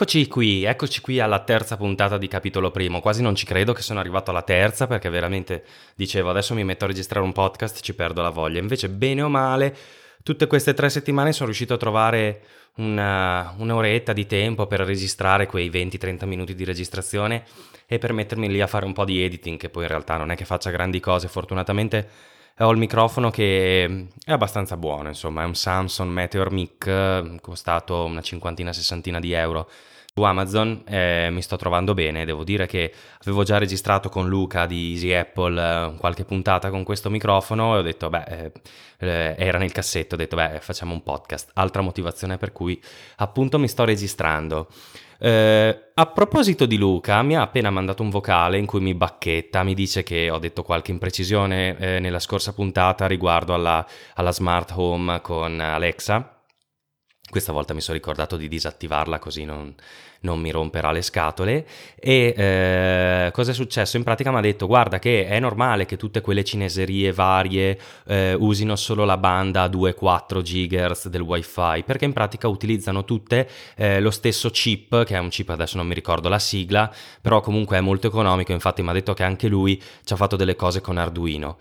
Eccoci qui, eccoci qui alla terza puntata di capitolo primo. Quasi non ci credo che sono arrivato alla terza perché veramente dicevo adesso mi metto a registrare un podcast, ci perdo la voglia. Invece, bene o male, tutte queste tre settimane sono riuscito a trovare una, un'oretta di tempo per registrare quei 20-30 minuti di registrazione e per mettermi lì a fare un po' di editing, che poi in realtà non è che faccia grandi cose. Fortunatamente ho il microfono che è abbastanza buono, insomma, è un Samsung Meteor Mic, costato una cinquantina, sessantina di euro su Amazon, eh, mi sto trovando bene, devo dire che avevo già registrato con Luca di Easy Apple eh, qualche puntata con questo microfono e ho detto, beh, eh, eh, era nel cassetto, ho detto, beh, facciamo un podcast, altra motivazione per cui appunto mi sto registrando. Eh, a proposito di Luca, mi ha appena mandato un vocale in cui mi bacchetta, mi dice che ho detto qualche imprecisione nella scorsa puntata riguardo alla, alla smart home con Alexa. Questa volta mi sono ricordato di disattivarla così non, non mi romperà le scatole. E eh, cosa è successo? In pratica mi ha detto: Guarda, che è normale che tutte quelle cineserie varie eh, usino solo la banda 2-4 GHz del WiFi, perché in pratica utilizzano tutte eh, lo stesso chip, che è un chip, adesso non mi ricordo la sigla, però comunque è molto economico. Infatti, mi ha detto che anche lui ci ha fatto delle cose con Arduino.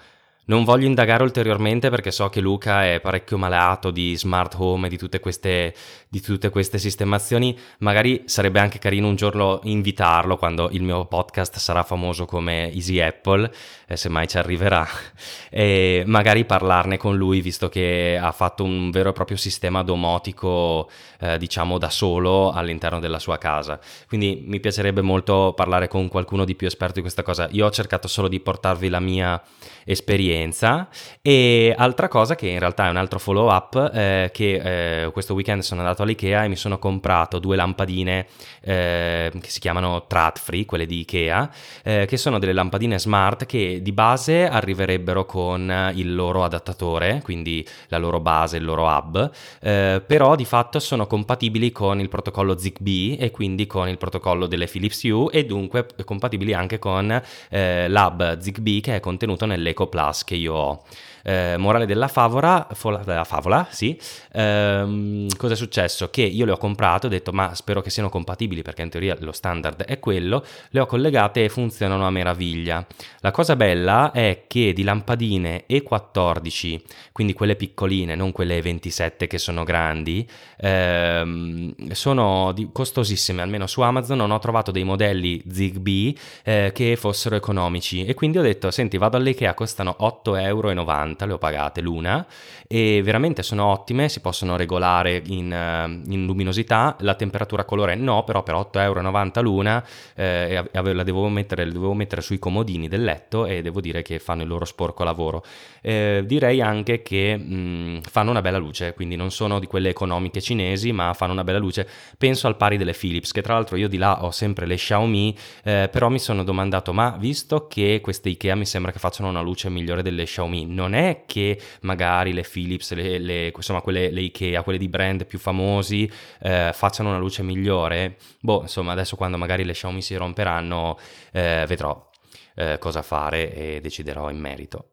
Non voglio indagare ulteriormente perché so che Luca è parecchio malato di smart home e di tutte queste, di tutte queste sistemazioni. Magari sarebbe anche carino un giorno invitarlo quando il mio podcast sarà famoso come Easy Apple, eh, se mai ci arriverà, e magari parlarne con lui visto che ha fatto un vero e proprio sistema domotico, eh, diciamo da solo all'interno della sua casa. Quindi mi piacerebbe molto parlare con qualcuno di più esperto di questa cosa. Io ho cercato solo di portarvi la mia esperienza e altra cosa che in realtà è un altro follow up eh, che eh, questo weekend sono andato all'Ikea e mi sono comprato due lampadine eh, che si chiamano Tradfree, quelle di Ikea, eh, che sono delle lampadine smart che di base arriverebbero con il loro adattatore, quindi la loro base, il loro hub, eh, però di fatto sono compatibili con il protocollo ZigBee e quindi con il protocollo delle Philips Hue e dunque compatibili anche con eh, l'hub ZigBee che è contenuto nelle Eco Plus che io ho. Eh, morale della favola, fola, della favola, sì. Ehm, cosa è successo? Che io le ho comprate, ho detto ma spero che siano compatibili perché in teoria lo standard è quello, le ho collegate e funzionano a meraviglia. La cosa bella è che di lampadine E14, quindi quelle piccoline, non quelle E27 che sono grandi, ehm, sono costosissime, almeno su Amazon non ho trovato dei modelli Zigbee eh, che fossero economici e quindi ho detto senti vado all'Ikea, costano 8,90 euro le ho pagate l'una e veramente sono ottime, si possono regolare in, uh, in luminosità, la temperatura colore no, però per 8,90 euro l'una eh, la devo mettere, la devo mettere sui comodini del letto e devo dire che fanno il loro sporco lavoro. Eh, direi anche che mh, fanno una bella luce, quindi non sono di quelle economiche cinesi, ma fanno una bella luce. Penso al pari delle Philips, che tra l'altro io di là ho sempre le Xiaomi, eh, però mi sono domandato, ma visto che queste Ikea mi sembra che facciano una luce migliore delle Xiaomi, non è che magari le Philips, le, le, insomma quelle le Ikea, quelle di brand più famosi eh, facciano una luce migliore? Boh, insomma adesso quando magari le Xiaomi si romperanno eh, vedrò eh, cosa fare e deciderò in merito.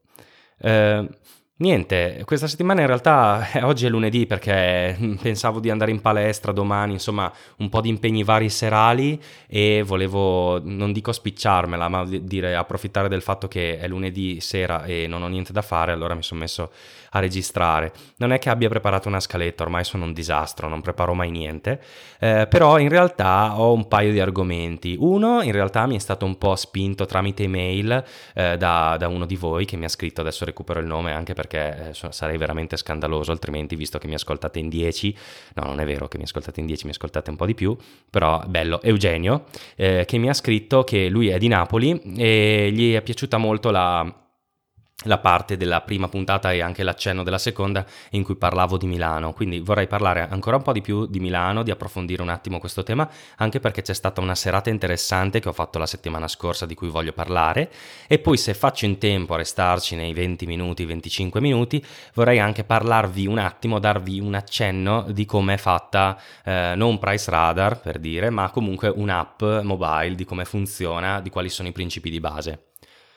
Eh, Niente, questa settimana in realtà eh, oggi è lunedì perché mm, pensavo di andare in palestra domani, insomma un po' di impegni vari serali e volevo, non dico spicciarmela, ma dire approfittare del fatto che è lunedì sera e non ho niente da fare, allora mi sono messo a registrare. Non è che abbia preparato una scaletta, ormai sono un disastro, non preparo mai niente, eh, però in realtà ho un paio di argomenti. Uno in realtà mi è stato un po' spinto tramite email eh, da, da uno di voi che mi ha scritto, adesso recupero il nome anche perché perché eh, sarei veramente scandaloso altrimenti visto che mi ascoltate in 10, no non è vero che mi ascoltate in 10, mi ascoltate un po' di più, però bello, Eugenio, eh, che mi ha scritto che lui è di Napoli e gli è piaciuta molto la la parte della prima puntata e anche l'accenno della seconda in cui parlavo di Milano, quindi vorrei parlare ancora un po' di più di Milano, di approfondire un attimo questo tema, anche perché c'è stata una serata interessante che ho fatto la settimana scorsa di cui voglio parlare e poi se faccio in tempo a restarci nei 20 minuti, 25 minuti, vorrei anche parlarvi un attimo, darvi un accenno di come è fatta eh, non Price Radar per dire, ma comunque un'app mobile, di come funziona, di quali sono i principi di base.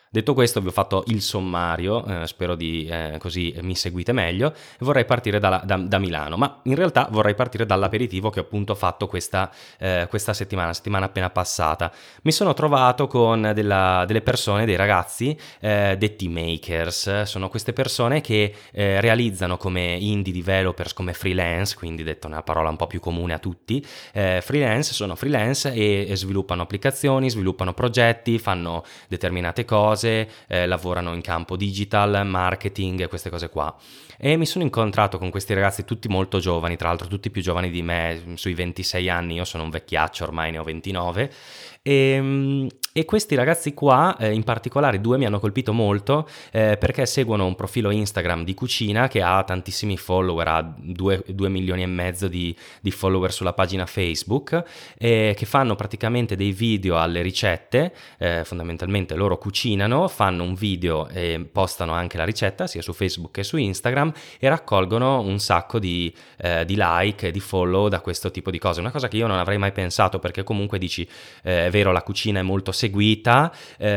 Detto questo, vi ho fatto il sommario, eh, spero di eh, così mi seguite meglio, vorrei partire da, da, da, Milano, ma in realtà vorrei partire dall'aperitivo che ho appunto fatto questa, eh, questa settimana, settimana appena passata. Mi sono trovato con della, delle persone, dei ragazzi eh, detti makers, sono queste persone che eh, realizzano come indie developers, come freelance, quindi detto una parola un po' più comune a tutti, eh, freelance, sono freelance e, e sviluppano applicazioni, sviluppano progetti, fanno determinate cose cose, eh, lavorano in campo digital, marketing, queste cose qua. E mi sono incontrato con questi ragazzi tutti molto giovani, tra l'altro tutti più giovani di me, sui 26 anni, io sono un vecchiaccio, ormai ne ho 29, e, ehm, e questi ragazzi qua, eh, in particolare due, mi hanno colpito molto eh, perché seguono un profilo Instagram di cucina che ha tantissimi follower, ha 2, milioni e mezzo di, di, follower sulla pagina Facebook, eh, che fanno praticamente dei video alle ricette, eh, fondamentalmente loro cucinano, fanno un video e postano anche la ricetta sia su Facebook che su Instagram e raccolgono un sacco di, eh, di like, di follow da questo tipo di cose. Una cosa che io non avrei mai pensato perché comunque dici, eh, è vero, la cucina è molto seguita, seguita, eh,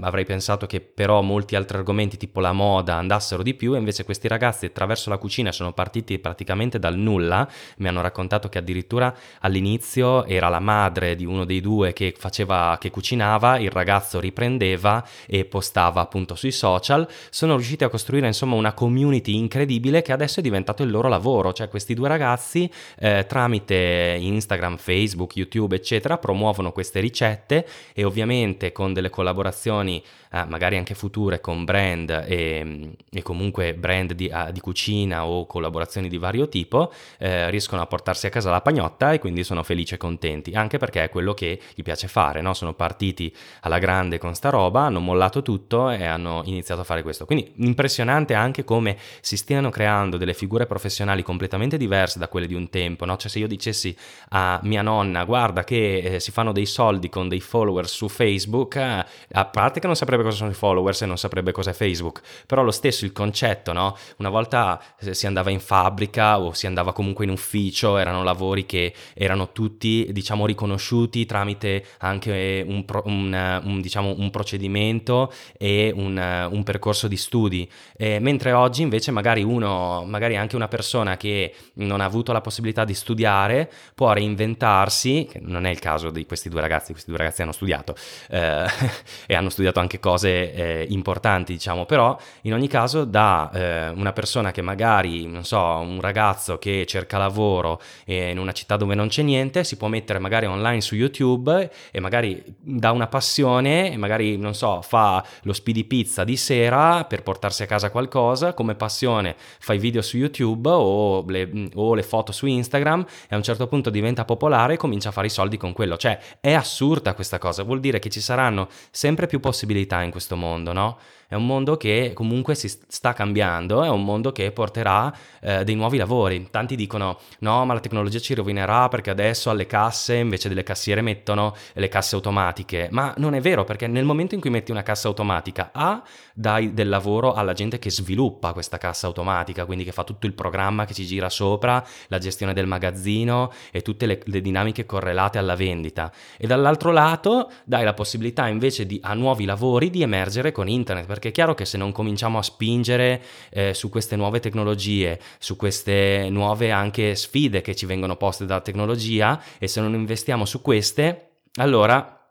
avrei pensato che però molti altri argomenti tipo la moda andassero di più, e invece questi ragazzi attraverso la cucina sono partiti praticamente dal nulla, mi hanno raccontato che addirittura all'inizio era la madre di uno dei due che faceva, che cucinava, il ragazzo riprendeva e postava appunto sui social, sono riusciti a costruire insomma una community incredibile che adesso è diventato il loro lavoro, cioè questi due ragazzi eh, tramite Instagram, Facebook, YouTube eccetera promuovono queste ricette e ovviamente con delle collaborazioni eh, magari anche future con brand e, e comunque brand di, uh, di, cucina o collaborazioni di vario tipo eh, riescono a portarsi a casa la pagnotta e quindi sono felici e contenti anche perché è quello che gli piace fare no? sono partiti alla grande con sta roba hanno mollato tutto e hanno iniziato a fare questo quindi impressionante anche come si stiano creando delle figure professionali completamente diverse da quelle di un tempo no? cioè se io dicessi a mia nonna guarda che eh, si fanno dei soldi con dei followers su Facebook eh, a parte che non saprebbe cosa sono i followers e non saprebbe cos'è Facebook, però lo stesso il concetto, no? Una volta si andava in fabbrica o si andava comunque in ufficio, erano lavori che erano tutti, diciamo, riconosciuti tramite anche un, un, un, diciamo, un procedimento e un, un, percorso di studi, e mentre oggi invece magari uno, magari anche una persona che non ha avuto la possibilità di studiare può reinventarsi, che non è il caso di questi due ragazzi, questi due ragazzi hanno studiato eh, e hanno studiato anche cose eh, importanti, diciamo, però in ogni caso da eh, una persona che magari, non so, un ragazzo che cerca lavoro in una città dove non c'è niente, si può mettere magari online su YouTube e magari dà una passione magari, non so, fa lo speedy pizza di sera per portarsi a casa qualcosa, come passione fa i video su YouTube o le, o le foto su Instagram e a un certo punto diventa popolare e comincia a fare i soldi con quello. Cioè, è assurda questa cosa, vuol dire che ci saranno sempre più possibilità in questo mondo, no? È un mondo che comunque si sta cambiando, è un mondo che porterà eh, dei nuovi lavori. Tanti dicono no, ma la tecnologia ci rovinerà perché adesso alle casse invece delle cassiere mettono le casse automatiche. Ma non è vero perché nel momento in cui metti una cassa automatica, A, dai del lavoro alla gente che sviluppa questa cassa automatica, quindi che fa tutto il programma che ci gira sopra, la gestione del magazzino e tutte le, le dinamiche correlate alla vendita. E dall'altro lato dai la possibilità invece di, a nuovi lavori di emergere con internet perché è chiaro che se non cominciamo a spingere eh, su queste nuove tecnologie, su queste nuove anche sfide che ci vengono poste dalla tecnologia e se non investiamo su queste, allora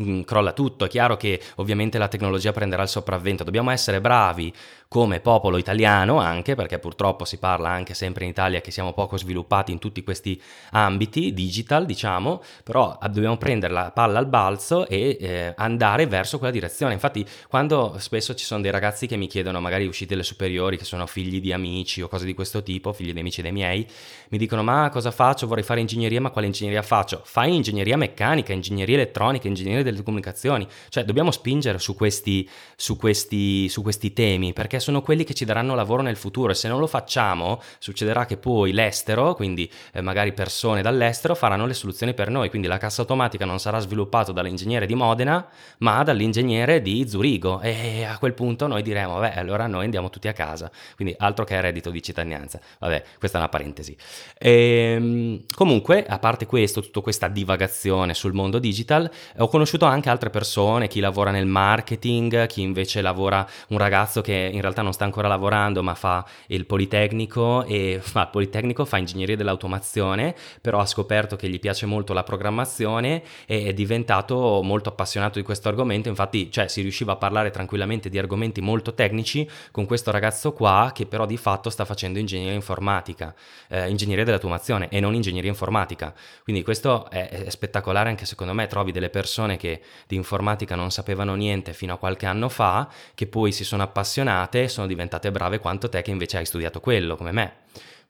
mm, crolla tutto. È chiaro che ovviamente la tecnologia prenderà il sopravvento, dobbiamo essere bravi come popolo italiano anche, perché purtroppo si parla anche sempre in Italia che siamo poco sviluppati in tutti questi ambiti digital, diciamo, però dobbiamo prendere la palla al balzo e eh, andare verso quella direzione. Infatti, quando spesso ci sono dei ragazzi che mi chiedono, magari usciti dalle superiori, che sono figli di amici o cose di questo tipo, figli di amici dei miei, mi dicono: Ma cosa faccio? Vorrei fare ingegneria, ma quale ingegneria faccio? Fai ingegneria meccanica, ingegneria elettronica, ingegneria delle comunicazioni. Cioè, dobbiamo spingere su questi, su questi, su questi temi perché sono quelli che ci daranno lavoro nel futuro e se non lo facciamo succederà che poi l'estero, quindi eh, magari persone dall'estero, faranno le soluzioni per noi, quindi la cassa automatica non sarà sviluppata dall'ingegnere di Modena, ma dall'ingegnere di Zurigo. E a quel punto noi diremo, vabbè, allora noi andiamo tutti a casa, quindi altro che reddito di cittadinanza, vabbè, questa è una parentesi. E, ehm, comunque, a parte questo, tutta questa divagazione sul mondo digital, ho conosciuto anche altre persone, chi lavora nel marketing, chi invece lavora, un ragazzo che in realtà non sta ancora lavorando ma fa il Politecnico e fa il Politecnico, fa ingegneria dell'automazione, però ha scoperto che gli piace molto la programmazione e è diventato molto appassionato di questo argomento, infatti cioè, si riusciva a parlare tranquillamente di argomenti molto tecnici con questo ragazzo qua che però di fatto sta facendo ingegneria informatica, eh, ingegneria dell'automazione e non ingegneria informatica. Quindi questo è, è spettacolare anche secondo me, trovi delle persone che di informatica non sapevano niente fino a qualche anno fa, che poi si sono appassionate sono diventate brave quanto te che invece hai studiato quello, come me.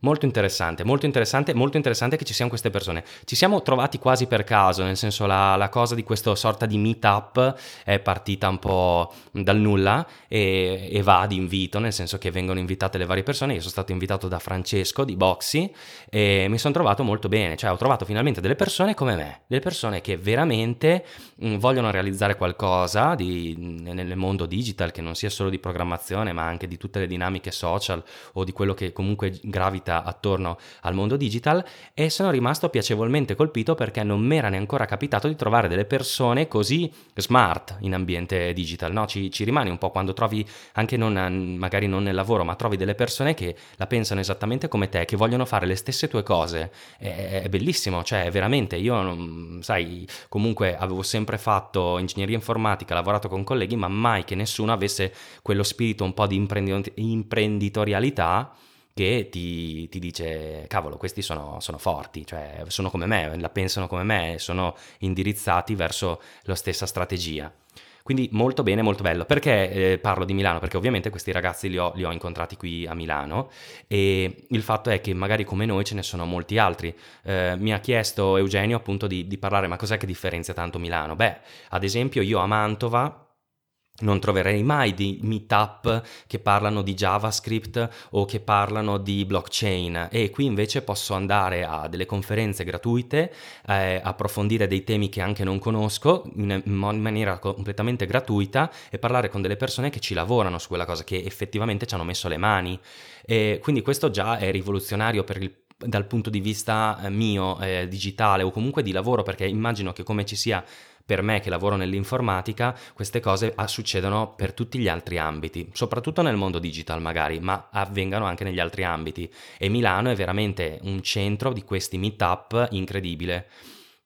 Molto interessante, molto interessante, molto interessante che ci siano queste persone. Ci siamo trovati quasi per caso, nel senso la, la cosa di questa sorta di meetup è partita un po' dal nulla e, e, va di invito, nel senso che vengono invitate le varie persone. Io sono stato invitato da Francesco di Boxy e mi sono trovato molto bene, cioè ho trovato finalmente delle persone come me, delle persone che veramente vogliono realizzare qualcosa di, nel mondo digital, che non sia solo di programmazione, ma anche di tutte le dinamiche social o di quello che comunque gravita vita attorno al mondo digital e sono rimasto piacevolmente colpito perché non mi era neanche capitato di trovare delle persone così smart in ambiente digital, no? ci, ci rimani un po' quando trovi anche non, magari non nel lavoro, ma trovi delle persone che la pensano esattamente come te, che vogliono fare le stesse tue cose, è, è bellissimo, cioè veramente io, sai, comunque avevo sempre fatto ingegneria informatica, lavorato con colleghi, ma mai che nessuno avesse quello spirito un po' di imprenditorialità che ti, ti, dice cavolo questi sono, sono, forti, cioè sono come me, la pensano come me, sono indirizzati verso la stessa strategia. Quindi molto bene, molto bello. Perché eh, parlo di Milano? Perché ovviamente questi ragazzi li ho, li ho, incontrati qui a Milano e il fatto è che magari come noi ce ne sono molti altri. Eh, mi ha chiesto Eugenio appunto di, di parlare, ma cos'è che differenzia tanto Milano? Beh, ad esempio io a Mantova non troverei mai di meetup che parlano di JavaScript o che parlano di blockchain e qui invece posso andare a delle conferenze gratuite, eh, approfondire dei temi che anche non conosco in, in, maniera completamente gratuita e parlare con delle persone che ci lavorano su quella cosa, che effettivamente ci hanno messo le mani. E quindi questo già è rivoluzionario il, dal punto di vista eh, mio, eh, digitale o comunque di lavoro, perché immagino che come ci sia per me che lavoro nell'informatica, queste cose ah, succedono per tutti gli altri ambiti, soprattutto nel mondo digital magari, ma avvengano anche negli altri ambiti. E Milano è veramente un centro di questi meetup incredibile.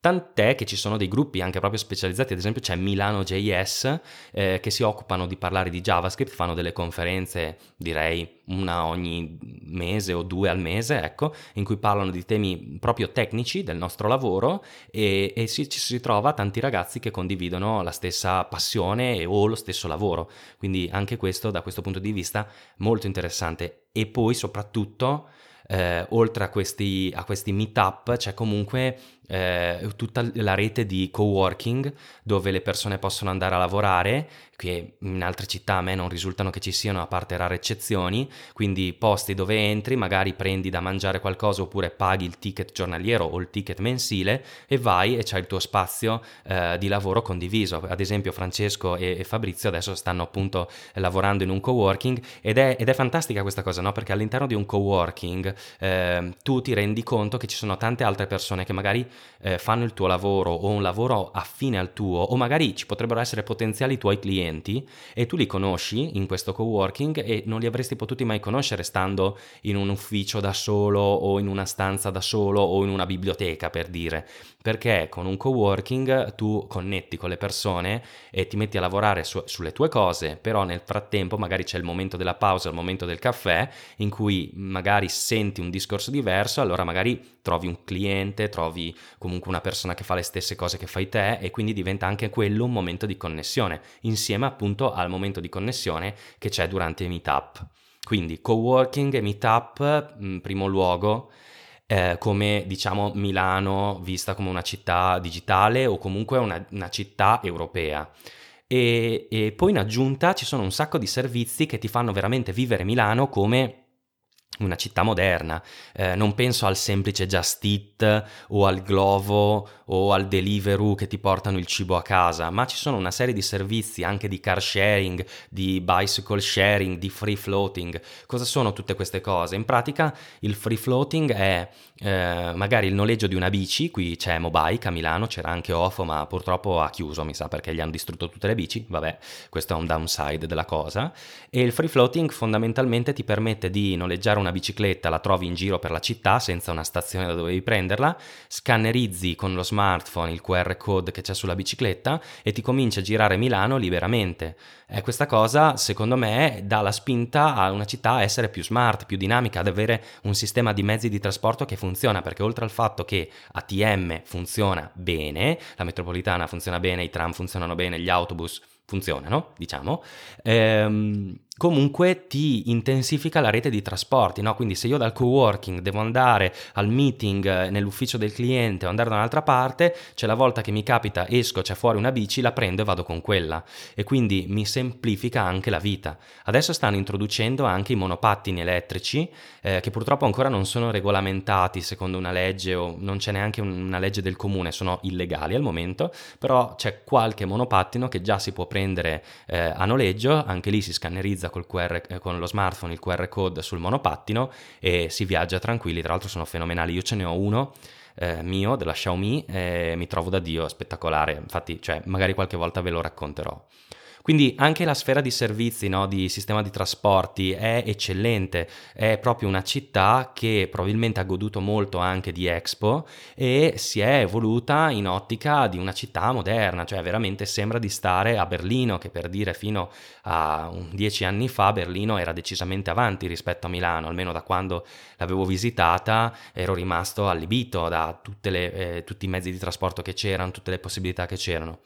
Tant'è che ci sono dei gruppi anche proprio specializzati, ad esempio c'è Milano JS eh, che si occupano di parlare di JavaScript, fanno delle conferenze, direi una ogni mese o due al mese, ecco, in cui parlano di temi proprio tecnici del nostro lavoro e, e si, ci si trova tanti ragazzi che condividono la stessa passione o lo stesso lavoro. Quindi anche questo da questo punto di vista molto interessante. E poi soprattutto eh, oltre a questi, a questi meetup c'è comunque eh, tutta la rete di coworking dove le persone possono andare a lavorare, che in altre città a me non risultano che ci siano a parte rare eccezioni, quindi posti dove entri, magari prendi da mangiare qualcosa oppure paghi il ticket giornaliero o il ticket mensile e vai e c'hai il tuo spazio eh, di lavoro condiviso. Ad esempio Francesco e, e, Fabrizio adesso stanno appunto lavorando in un coworking ed è, ed è fantastica questa cosa, no? Perché all'interno di un coworking eh, tu ti rendi conto che ci sono tante altre persone che magari eh, fanno il tuo lavoro o un lavoro affine al tuo o magari ci potrebbero essere potenziali tuoi clienti e tu li conosci in questo coworking e non li avresti potuti mai conoscere stando in un ufficio da solo o in una stanza da solo o in una biblioteca per dire perché con un coworking tu connetti con le persone e ti metti a lavorare su, sulle tue cose, però nel frattempo magari c'è il momento della pausa, il momento del caffè, in cui magari senti un discorso diverso, allora magari trovi un cliente, trovi comunque una persona che fa le stesse cose che fai te e quindi diventa anche quello un momento di connessione, insieme appunto al momento di connessione che c'è durante i meetup. Quindi coworking e meetup in primo luogo eh, come diciamo Milano vista come una città digitale o comunque una, una città europea. E, e poi in aggiunta ci sono un sacco di servizi che ti fanno veramente vivere Milano come una città moderna, eh, non penso al semplice Just Eat o al Glovo o al Deliveroo che ti portano il cibo a casa, ma ci sono una serie di servizi anche di car sharing, di bicycle sharing, di free floating. Cosa sono tutte queste cose? In pratica il free floating è eh, magari il noleggio di una bici, qui c'è Mobike a Milano, c'era anche Ofo ma purtroppo ha chiuso, mi sa perché gli hanno distrutto tutte le bici, vabbè, questo è un downside della cosa, e il free floating fondamentalmente ti permette di noleggiare una bicicletta, la trovi in giro per la città senza una stazione da dove devi prenderla, scannerizzi con lo smartphone il QR code che c'è sulla bicicletta e ti cominci a girare Milano liberamente. E questa cosa, secondo me, dà la spinta a una città a essere più smart, più dinamica, ad avere un sistema di mezzi di trasporto che funziona, perché oltre al fatto che ATM funziona bene, la metropolitana funziona bene, i tram funzionano bene, gli autobus funzionano, diciamo, ehm, comunque ti intensifica la rete di trasporti, no? Quindi se io dal co-working devo andare al meeting eh, nell'ufficio del cliente o andare da un'altra parte, c'è la volta che mi capita, esco, c'è fuori una bici, la prendo e vado con quella e quindi mi semplifica anche la vita. Adesso stanno introducendo anche i monopattini elettrici eh, che purtroppo ancora non sono regolamentati secondo una legge o non c'è neanche una legge del comune, sono illegali al momento, però c'è qualche monopattino che già si può prendere eh, a noleggio, anche lì si scannerizza utilizza QR, eh, con lo smartphone il QR code sul monopattino e si viaggia tranquilli, tra l'altro sono fenomenali, io ce ne ho uno eh, mio della Xiaomi e mi trovo da Dio, spettacolare, infatti cioè, magari qualche volta ve lo racconterò. Quindi anche la sfera di servizi, no, di sistema di trasporti è eccellente, è proprio una città che probabilmente ha goduto molto anche di Expo e si è evoluta in ottica di una città moderna, cioè veramente sembra di stare a Berlino, che per dire fino a dieci anni fa Berlino era decisamente avanti rispetto a Milano, almeno da quando l'avevo visitata ero rimasto allibito da le, eh, tutti i mezzi di trasporto che c'erano, tutte le possibilità che c'erano.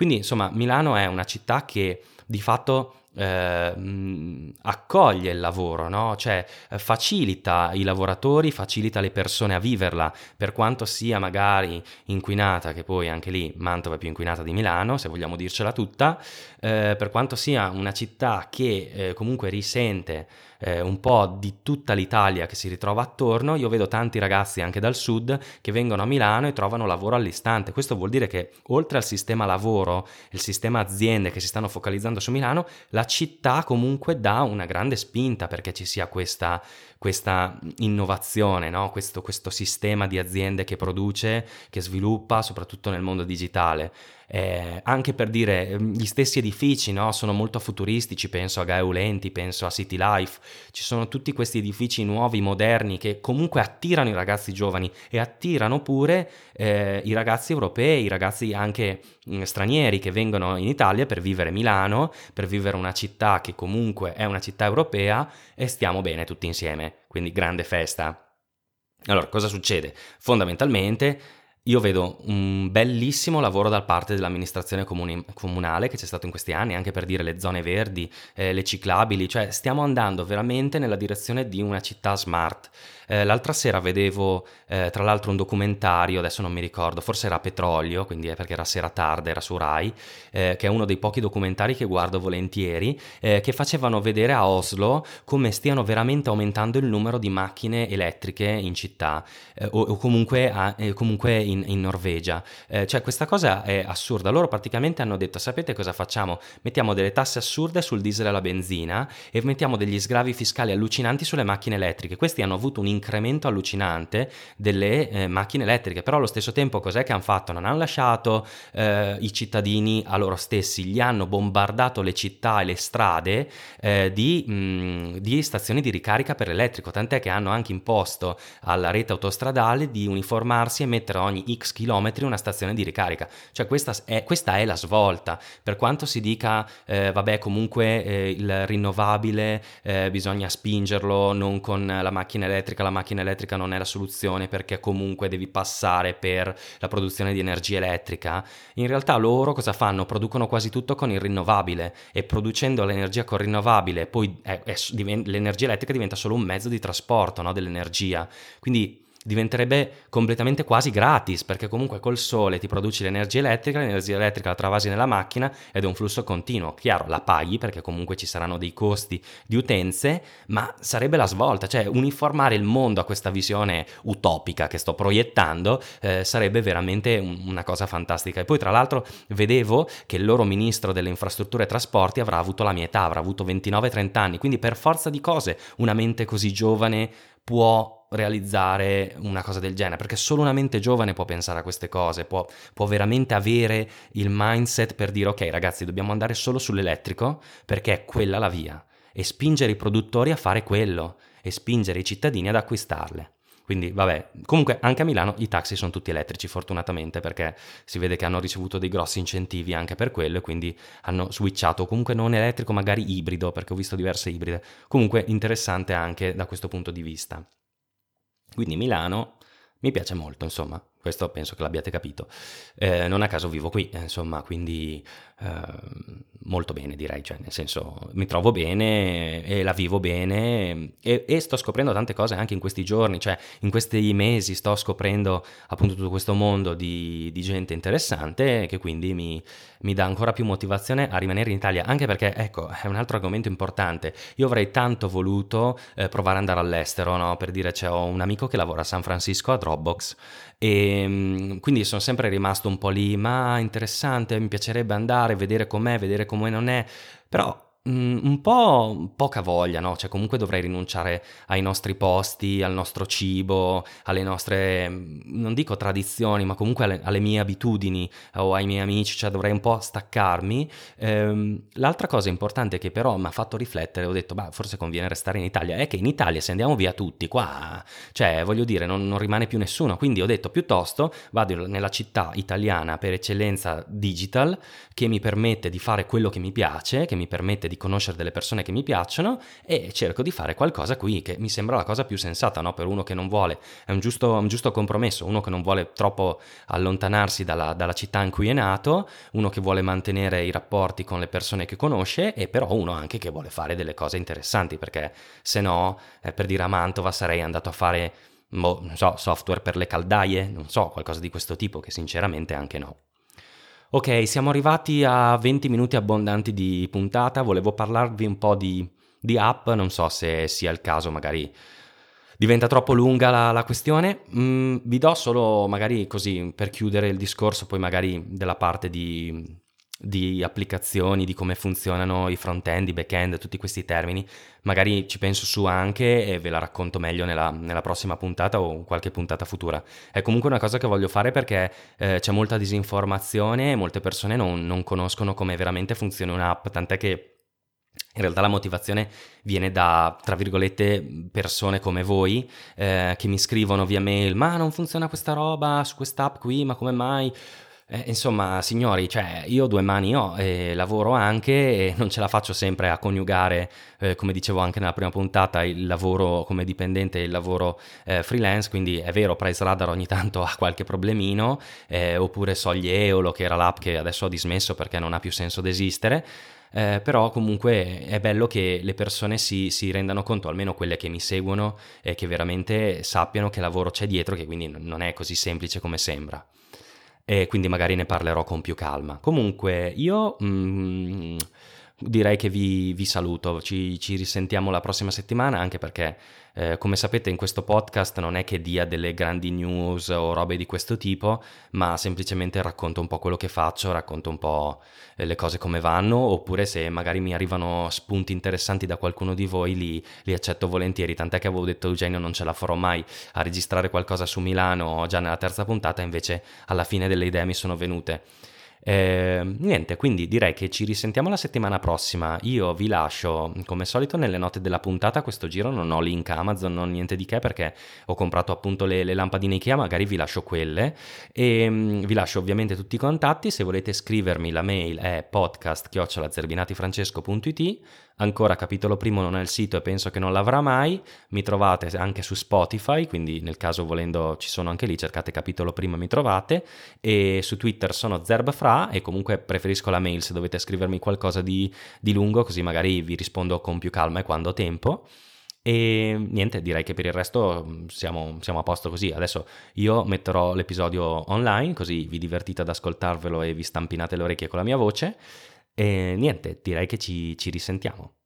Quindi insomma Milano è una città che di fatto eh, accoglie il lavoro, no? cioè facilita i lavoratori, facilita le persone a viverla, per quanto sia magari inquinata, che poi anche lì Mantova è più inquinata di Milano, se vogliamo dircela tutta, eh, per quanto sia una città che eh, comunque risente eh, un po' di tutta l'Italia che si ritrova attorno, io vedo tanti ragazzi anche dal sud che vengono a Milano e trovano lavoro all'istante. Questo vuol dire che oltre al sistema lavoro, il sistema aziende che si stanno focalizzando su Milano, la città comunque dà una grande spinta perché ci sia questa, questa innovazione, no? questo, questo sistema di aziende che produce, che sviluppa, soprattutto nel mondo digitale. Eh, anche per dire, ehm, gli stessi edifici no? sono molto futuristici, penso a Gaeulenti, penso a City Life, ci sono tutti questi edifici nuovi, moderni, che comunque attirano i ragazzi giovani e attirano pure eh, i ragazzi europei, i ragazzi anche mm, stranieri che vengono in Italia per vivere Milano, per vivere una città che comunque è una città europea e stiamo bene tutti insieme, quindi grande festa. Allora, cosa succede? Fondamentalmente io vedo un bellissimo lavoro da parte dell'amministrazione comuni- comunale che c'è stato in questi anni, anche per dire le zone verdi, eh, le ciclabili, cioè stiamo andando veramente nella direzione di una città smart. Eh, l'altra sera vedevo eh, tra l'altro un documentario, adesso non mi ricordo, forse era Petrolio, quindi è perché era sera tarda, era su Rai, eh, che è uno dei pochi documentari che guardo volentieri, eh, che facevano vedere a Oslo come stiano veramente aumentando il numero di macchine elettriche in città eh, o, o, comunque, a, eh, comunque in, in, Norvegia. cioè questa cosa è assurda. Loro praticamente hanno detto, sapete cosa facciamo? Mettiamo delle tasse assurde sul diesel e alla benzina e mettiamo degli sgravi fiscali allucinanti sulle macchine elettriche. Questi hanno avuto un incremento allucinante delle eh, macchine elettriche, però allo stesso tempo cos'è che hanno fatto? Non hanno lasciato eh, i cittadini a loro stessi, gli hanno bombardato le città e le strade eh, di, mh, di, stazioni di ricarica per l'elettrico, tant'è che hanno anche imposto alla rete autostradale di uniformarsi e mettere ogni x chilometri una stazione di ricarica. Cioè questa è, questa è la svolta, per quanto si dica eh, vabbè comunque eh, il rinnovabile eh, bisogna spingerlo non con la macchina elettrica, la macchina elettrica non è la soluzione perché comunque devi passare per la produzione di energia elettrica, in realtà loro cosa fanno? Producono quasi tutto con il rinnovabile e producendo l'energia con rinnovabile poi è, è, l'energia elettrica diventa solo un mezzo di trasporto no, dell'energia. Quindi diventerebbe completamente quasi gratis, perché comunque col sole ti produci l'energia elettrica, l'energia elettrica la travasi nella macchina ed è un flusso continuo. Chiaro, la paghi perché comunque ci saranno dei costi di utenze, ma sarebbe la svolta, cioè uniformare il mondo a questa visione utopica che sto proiettando eh, sarebbe veramente un, una cosa fantastica. E poi tra l'altro vedevo che il loro ministro delle infrastrutture e trasporti avrà avuto la mia età, avrà avuto 29-30 anni, quindi per forza di cose una mente così giovane può realizzare una cosa del genere, perché solo una mente giovane può pensare a queste cose, può, può, veramente avere il mindset per dire ok ragazzi dobbiamo andare solo sull'elettrico perché è quella la via e spingere i produttori a fare quello e spingere i cittadini ad acquistarle. Quindi vabbè, comunque anche a Milano i taxi sono tutti elettrici fortunatamente perché si vede che hanno ricevuto dei grossi incentivi anche per quello e quindi hanno switchato comunque non elettrico magari ibrido perché ho visto diverse ibride. Comunque interessante anche da questo punto di vista. Quindi Milano mi piace molto, insomma, questo penso che l'abbiate capito. Eh, non a caso vivo qui, eh, insomma, quindi eh, molto bene direi, cioè nel senso mi trovo bene e la vivo bene e, e, sto scoprendo tante cose anche in questi giorni, cioè in questi mesi sto scoprendo appunto tutto questo mondo di, di gente interessante che quindi mi, mi, dà ancora più motivazione a rimanere in Italia, anche perché ecco è un altro argomento importante, io avrei tanto voluto eh, provare ad andare all'estero, no? per dire c'è un amico che lavora a San Francisco a Dropbox e ehm, quindi sono sempre rimasto un po' lì, ma interessante, mi piacerebbe andare, vedere com'è, vedere come non è, però un po' poca voglia, no? Cioè comunque dovrei rinunciare ai nostri posti, al nostro cibo, alle nostre, mm, non dico tradizioni, ma comunque alle, alle mie abitudini o ai miei amici, cioè dovrei un po' staccarmi. Ehm, l'altra cosa importante che però mi ha fatto riflettere, ho detto, bah, forse conviene restare in Italia, è che in Italia se andiamo via tutti, qua, cioè voglio dire, non, non rimane più nessuno, quindi ho detto piuttosto vado nella città italiana per eccellenza digital, che mi permette di fare quello che mi piace, che mi permette di conoscere delle persone che mi piacciono e cerco di fare qualcosa qui che mi sembra la cosa più sensata no? per uno che non vuole, è un giusto, un giusto, compromesso, uno che non vuole troppo allontanarsi dalla, dalla città in cui è nato, uno che vuole mantenere i rapporti con le persone che conosce e però uno anche che vuole fare delle cose interessanti perché se no, eh, per dire a Mantova sarei andato a fare boh, non so, software per le caldaie, non so, qualcosa di questo tipo che sinceramente anche no. Ok, siamo arrivati a 20 minuti abbondanti di puntata, volevo parlarvi un po' di, di app, non so se sia il caso, magari diventa troppo lunga la, la questione. Mm, vi do solo magari così per chiudere il discorso, poi magari della parte di di applicazioni, di come funzionano i front-end, i back-end, tutti questi termini. Magari ci penso su anche e ve la racconto meglio nella, nella prossima puntata o qualche puntata futura. È comunque una cosa che voglio fare perché eh, c'è molta disinformazione e molte persone non, non conoscono come veramente funziona un'app, tant'è che in realtà la motivazione viene da, tra virgolette, persone come voi eh, che mi scrivono via mail, ma non funziona questa roba su quest'app qui, ma come mai? Eh, insomma, signori, cioè, io due mani ho e lavoro anche e non ce la faccio sempre a coniugare, eh, come dicevo anche nella prima puntata, il lavoro come dipendente e il lavoro eh, freelance, quindi è vero, Price Radar ogni tanto ha qualche problemino, eh, oppure Sogli Eolo, che era l'app che adesso ho dismesso perché non ha più senso d'esistere, eh, però comunque è bello che le persone si, si, rendano conto, almeno quelle che mi seguono, e che veramente sappiano che lavoro c'è dietro, che quindi non è così semplice come sembra e quindi magari ne parlerò con più calma. Comunque io mm, direi che vi, vi saluto, ci, ci, risentiamo la prossima settimana anche perché eh, come sapete in questo podcast non è che dia delle grandi news o robe di questo tipo, ma semplicemente racconto un po' quello che faccio, racconto un po' eh, le cose come vanno, oppure se magari mi arrivano spunti interessanti da qualcuno di voi li, li accetto volentieri, tant'è che avevo detto Eugenio non ce la farò mai a registrare qualcosa su Milano già nella terza puntata, invece alla fine delle idee mi sono venute. Eh, niente, quindi direi che ci risentiamo la settimana prossima. Io vi lascio, come solito, nelle note della puntata. Questo giro non ho link Amazon, non niente di che perché ho comprato appunto le, le lampadine Ikea. Magari vi lascio quelle. E um, vi lascio ovviamente tutti i contatti. Se volete scrivermi, la mail è podcast-zerbinatifrancesco.it Ancora capitolo primo non è il sito e penso che non l'avrà mai, mi trovate anche su Spotify, quindi nel caso volendo ci sono anche lì, cercate capitolo primo e mi trovate, e su Twitter sono zerbfra e comunque preferisco la mail se dovete scrivermi qualcosa di, di lungo, così magari vi rispondo con più calma e quando ho tempo. E niente, direi che per il resto mm, siamo, siamo, a posto così. Adesso io metterò l'episodio online, così vi divertite ad ascoltarvelo e vi stampinate le orecchie con la mia voce. E niente, direi che ci, ci risentiamo.